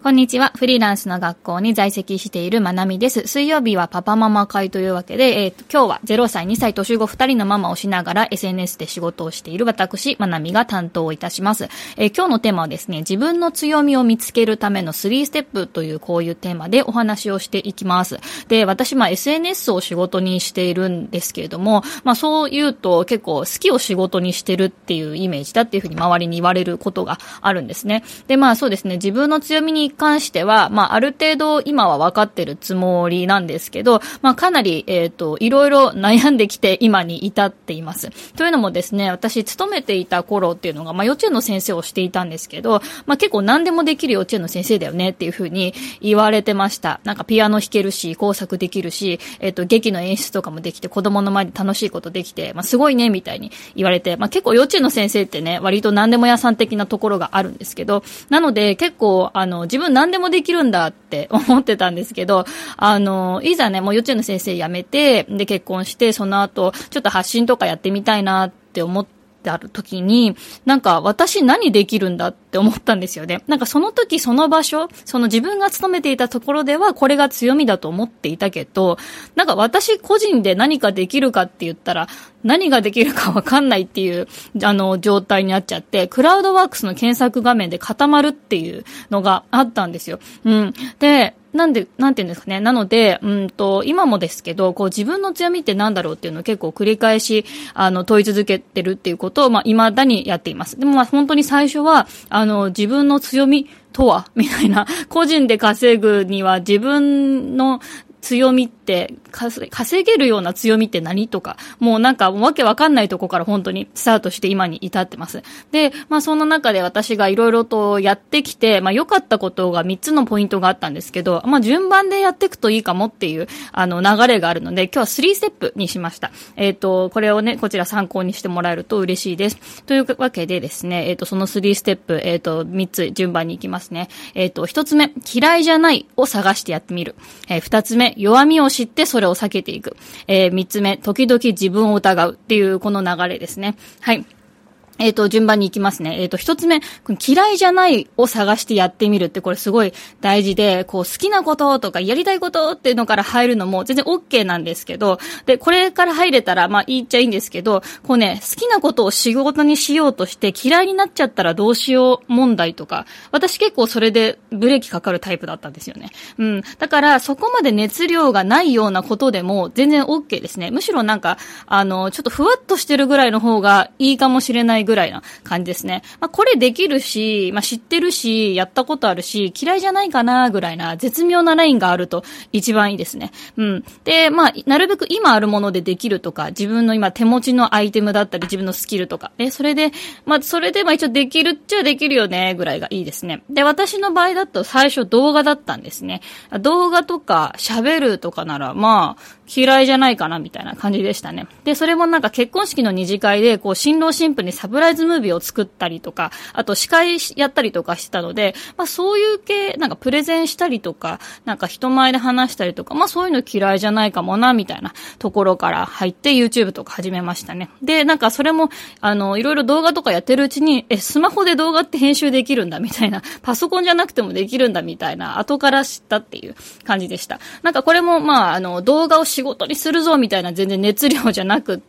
こんにちは。フリーランスの学校に在籍しているまなみです。水曜日はパパママ会というわけで、えー、今日は0歳、2歳、年子2人のママをしながら SNS で仕事をしている私、まなみが担当いたします。えー、今日のテーマはですね、自分の強みを見つけるための3ステップというこういうテーマでお話をしていきます。で、私、まあ SNS を仕事にしているんですけれども、まあそう言うと結構好きを仕事にしてるっていうイメージだっていうふうに周りに言われることがあるんですね。で、まあそうですね、自分の強みに関しては、まあ、ある程度今は分かってるつもりなんですけど、まあ、かなり、えっ、ー、と、いろいろ悩んできて今に至っています。というのもですね、私勤めていた頃っていうのが、まあ、幼稚園の先生をしていたんですけど、まあ、結構何でもできる幼稚園の先生だよねっていうふうに言われてました。なんかピアノ弾けるし、工作できるし、えっ、ー、と、劇の演出とかもできて、子供の前で楽しいことできて、まあ、すごいね、みたいに言われて、まあ、結構幼稚園の先生ってね、割と何でも屋さん的なところがあるんですけど、なので結構、あの、自分何でもできるんだって 思ってたんですけど、あの、いざね、もう幼稚園の先生辞めて、で結婚して、その後、ちょっと発信とかやってみたいなって思って、ある時に、なんか私何できるんだって思ったんですよね。なんかその時その場所、その自分が勤めていたところではこれが強みだと思っていたけど、なんか私個人で何かできるかって言ったら、何ができるかわかんないっていう、あの、状態になっちゃって、クラウドワークスの検索画面で固まるっていうのがあったんですよ。うん。で、なんで、なんて言うんですかね。なので、うんと、今もですけど、こう自分の強みってなんだろうっていうのを結構繰り返し、あの、問い続けてるっていうことを、まあ、未だにやっています。でもまあ、本当に最初は、あの、自分の強みとはみたいな、個人で稼ぐには自分の強みって、稼げるような強みって何とか、もうなんかわけわかんないとこから本当にスタートして今に至ってます。で、まあそんな中で私がいろいろとやってきて、まあ良かったことが3つのポイントがあったんですけど、まあ順番でやっていくといいかもっていう、あの流れがあるので、今日は3ステップにしました。えっ、ー、と、これをね、こちら参考にしてもらえると嬉しいです。というわけでですね、えっ、ー、と、その3ステップ、えっ、ー、と、3つ順番に行きますね。えっ、と、1つ目、嫌いじゃないを探してやってみる。え2つ目、弱みを知ってそれを避けていく。えー、三つ目、時々自分を疑うっていうこの流れですね。はい。えっ、ー、と、順番に行きますね。えっ、ー、と、一つ目、嫌いじゃないを探してやってみるってこれすごい大事で、こう、好きなこととかやりたいことっていうのから入るのも全然 OK なんですけど、で、これから入れたら、まあ、言っちゃいいんですけど、こうね、好きなことを仕事にしようとして嫌いになっちゃったらどうしよう問題とか、私結構それでブレーキかかるタイプだったんですよね。うん。だから、そこまで熱量がないようなことでも全然 OK ですね。むしろなんか、あの、ちょっとふわっとしてるぐらいの方がいいかもしれないぐらいな感じですね。まあ、これできるし、まあ、知ってるし、やったことあるし、嫌いじゃないかな、ぐらいな絶妙なラインがあると一番いいですね。うん。で、まあ、なるべく今あるものでできるとか、自分の今手持ちのアイテムだったり、自分のスキルとか、え、それで、まあ、それで、まあ、一応できるっちゃできるよね、ぐらいがいいですね。で、私の場合だと最初動画だったんですね。動画とか喋るとかなら、まあ、嫌いじゃないかな、みたいな感じでしたね。で、それもなんか結婚式の二次会で、こう、新郎新婦にサプライズムービーを作ったりとか、あと司会やったりとかしてたので、まあそういう系、なんかプレゼンしたりとか、なんか人前で話したりとか、まあそういうの嫌いじゃないかもな、みたいなところから入って YouTube とか始めましたね。で、なんかそれも、あの、いろいろ動画とかやってるうちに、え、スマホで動画って編集できるんだ、みたいな、パソコンじゃなくてもできるんだ、みたいな、後から知ったっていう感じでした。なんかこれも、まあ、あの、動画を仕事にするぞみたいな全然熱量じゃなくって、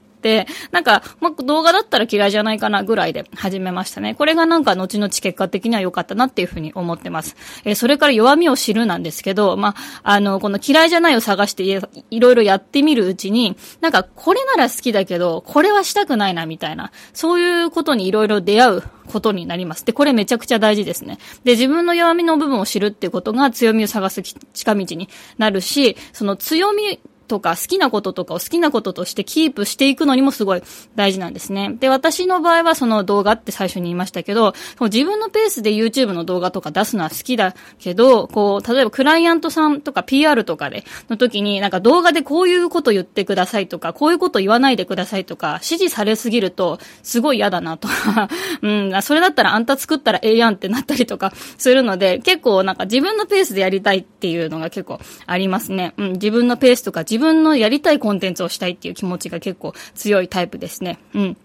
なんか、ま動画だったら嫌いじゃないかなぐらいで始めましたね。これがなんか後々結果的には良かったなっていうふうに思ってます。えー、それから弱みを知るなんですけど、まあ、あの、この嫌いじゃないを探していろいろやってみるうちに、なんかこれなら好きだけど、これはしたくないなみたいな、そういうことにいろいろ出会うことになります。で、これめちゃくちゃ大事ですね。で、自分の弱みの部分を知るっていうことが強みを探す近道になるし、その強みとか好きなこととかを好きなこととしてキープしていくのにもすごい大事なんですね。で、私の場合はその動画って最初に言いましたけど、自分のペースで YouTube の動画とか出すのは好きだけど、こう、例えばクライアントさんとか PR とかで、の時になんか動画でこういうこと言ってくださいとか、こういうこと言わないでくださいとか、指示されすぎるとすごい嫌だなとか、うん、それだったらあんた作ったらええやんってなったりとかするので、結構なんか自分のペースでやりたいっていうのが結構ありますね。うん、自分のペースとか自自分のやりたいコンテンツをしたいっていう気持ちが結構強いタイプですね。うん。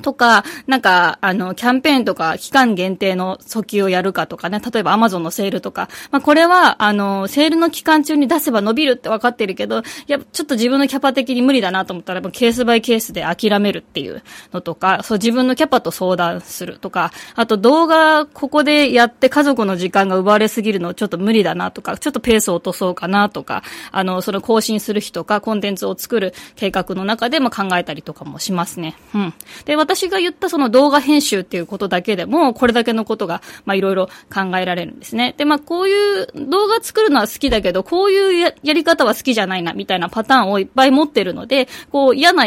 とか、なんか、あの、キャンペーンとか、期間限定の訴求をやるかとかね、例えば Amazon のセールとか、まあ、これは、あの、セールの期間中に出せば伸びるって分かってるけど、いや、ちょっと自分のキャパ的に無理だなと思ったら、ケースバイケースで諦めるっていうのとか、そう、自分のキャパと相談するとか、あと動画、ここでやって家族の時間が奪われすぎるのちょっと無理だなとか、ちょっとペースを落とそうかなとか、あの、その更新する日とか、コンテンツを作る計画の中でも考えたりとかもしますね。うん。で、私が言ったその動画編集っていうことだけでも、これだけのことが、まあいろいろ考えられるんですね。で、まあこういう動画作るのは好きだけど、こういうやり方は好きじゃないな、みたいなパターンをいっぱい持ってるので、こう嫌な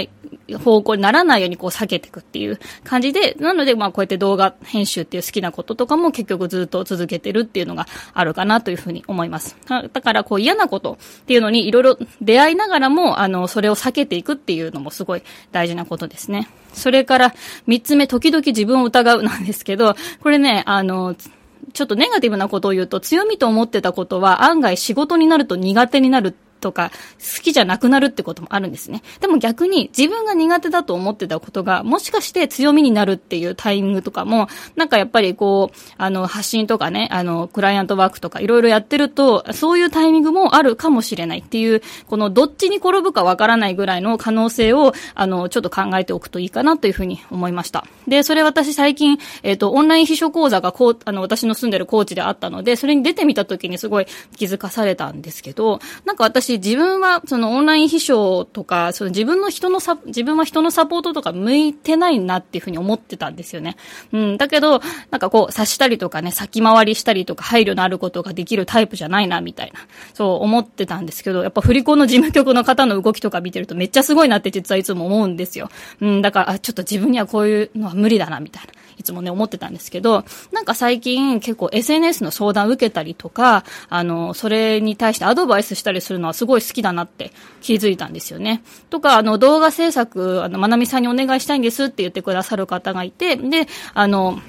方向にならないようにこう避けていくっていう感じで、なのでまあこうやって動画編集っていう好きなこととかも結局ずっと続けてるっていうのがあるかなというふうに思います。だからこう嫌なことっていうのにいろいろ出会いながらも、あの、それを避けていくっていうのもすごい大事なことですね。それから三つ目、時々自分を疑うなんですけど、これね、あの、ちょっとネガティブなことを言うと、強みと思ってたことは案外仕事になると苦手になるとか、好きじゃなくなるってこともあるんですね。でも逆に自分が苦手だと思ってたことが、もしかして強みになるっていうタイミングとかも、なんかやっぱりこう、あの、発信とかね、あの、クライアントワークとかいろいろやってると、そういうタイミングもあるかもしれないっていう、このどっちに転ぶかわからないぐらいの可能性を、あの、ちょっと考えておくといいかなというふうに思いました。で、それ私最近、えっ、ー、と、オンライン秘書講座がこう、あの、私の住んでる高知であったので、それに出てみた時にすごい気づかされたんですけど、なんか私自分はそのオンライン秘書とか、その自分の人のサ、自分は人のサポートとか向いてないなっていうふうに思ってたんですよね。うん。だけど、なんかこう、察したりとかね、先回りしたりとか、配慮のあることができるタイプじゃないな、みたいな。そう思ってたんですけど、やっぱ振り子の事務局の方の動きとか見てるとめっちゃすごいなって実はいつも思うんですよ。うん。だから、あ、ちょっと自分にはこういうのは無理だな、みたいな。いつもね、思ってたんですけど、なんか最近結構 SNS の相談受けたりとか、あの、それに対してアドバイスしたりするのはすすごい好きだなって気づいたんですよね。とか、あの、動画制作、あの、まなみさんにお願いしたいんですって言ってくださる方がいて、で、あの、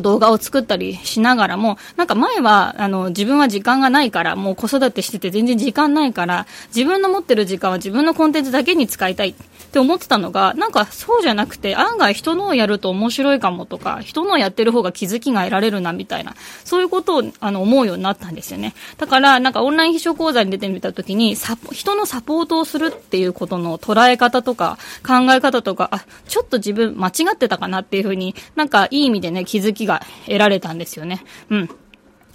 動画を作ったりしながらも、なんか前は、あの、自分は時間がないから、もう子育てしてて全然時間ないから、自分の持ってる時間は自分のコンテンツだけに使いたいって思ってたのが、なんかそうじゃなくて、案外人のをやると面白いかもとか、人のをやってる方が気づきが得られるなみたいな、そういうことをあの思うようになったんですよね。だから、なんかオンライン秘書講座に出てみたときに、人のサポートをするっていうことの捉え方とか、考え方とか、あ、ちょっと自分間違ってたかなっていうふうに、なんかいい意味でね、気づきが得られたんですよね。うん。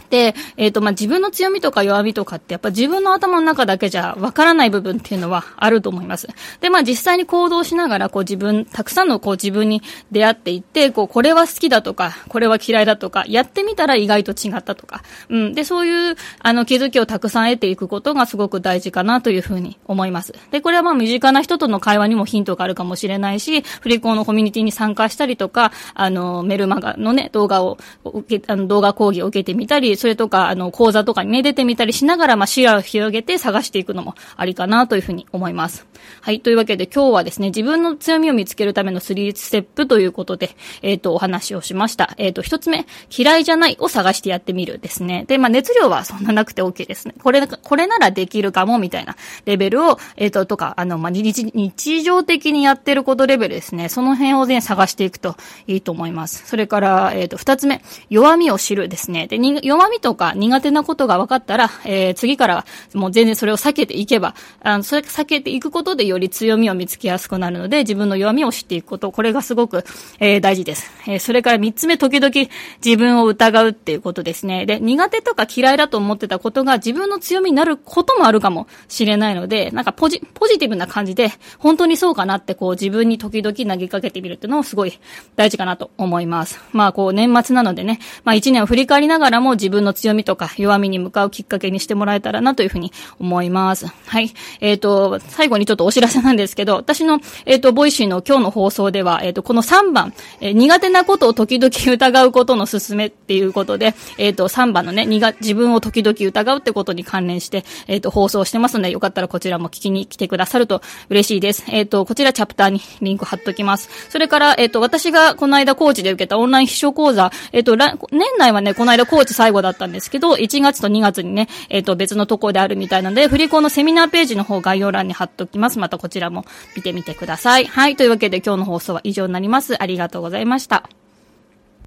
で、えっ、ー、と、まあ、自分の強みとか弱みとかって、やっぱ自分の頭の中だけじゃわからない部分っていうのはあると思います。で、まあ、実際に行動しながら、こう自分、たくさんのこう自分に出会っていって、こう、これは好きだとか、これは嫌いだとか、やってみたら意外と違ったとか、うん。で、そういう、あの、気づきをたくさん得ていくことがすごく大事かなというふうに思います。で、これはまあ、身近な人との会話にもヒントがあるかもしれないし、フリコーのコミュニティに参加したりとか、あの、メルマガのね、動画を受け、あの、動画講義を受けてみたり、それとか、あの、講座とかにね、出てみたりしながら、まあ、視野を広げて探していくのもありかなというふうに思います。はい。というわけで今日はですね、自分の強みを見つけるための3ステップということで、えっ、ー、と、お話をしました。えっ、ー、と、一つ目、嫌いじゃないを探してやってみるですね。で、まあ、熱量はそんななくて OK ですね。これ、これならできるかも、みたいなレベルを、えっ、ー、と、とか、あの、まあ、日、日常的にやってることレベルですね。その辺をね、探していくといいと思います。それから、えっ、と、二つ目、弱みを知るですね。で、弱みとか苦手なことが分かったら、えー、次からはもう全然それを避けていけば、あの、それ避けていくことでより強みを見つけやすくなるので、自分の弱みを知っていくこと、これがすごく、えー、大事です。えー、それから三つ目、時々自分を疑うっていうことですね。で、苦手とか嫌いだと思ってたことが自分の強みになることもあるかもしれないので、なんかポジ、ポジティブな感じで、本当にそうかなってこう自分に時々投げかけてみるっていうのもすごい大事かなと思います。まあこう年末なのでね、まあ一年を振り返りながらも自分分の強みとか弱みに向かうきっかけにしてもらえたらなというふうに思います。はい。えっ、ー、と、最後にちょっとお知らせなんですけど、私の、えっ、ー、と、 Voicy の今日の放送では、えっ、ー、と、この3番、え苦手なことを時々疑うことの勧めっていうことで、えっ、と、3番のね、自分を時々疑うってことに関連して、えっ、と、放送してますので、よかったらこちらも聞きに来てくださると嬉しいです。えっ、と、こちらチャプターにリンク貼っときます。それから、えっ、と、私がこの間コーチで受けたオンライン秘書講座、えっ、と、年内はね、この間コーチ最後だったんですけど、1月と2月にね、えっ、と、別のところであるみたいなので、振り子のセミナーページの方概要欄に貼っときます。またこちらも見てみてください。はい。というわけで今日の放送は以上になります。ありがとうございました。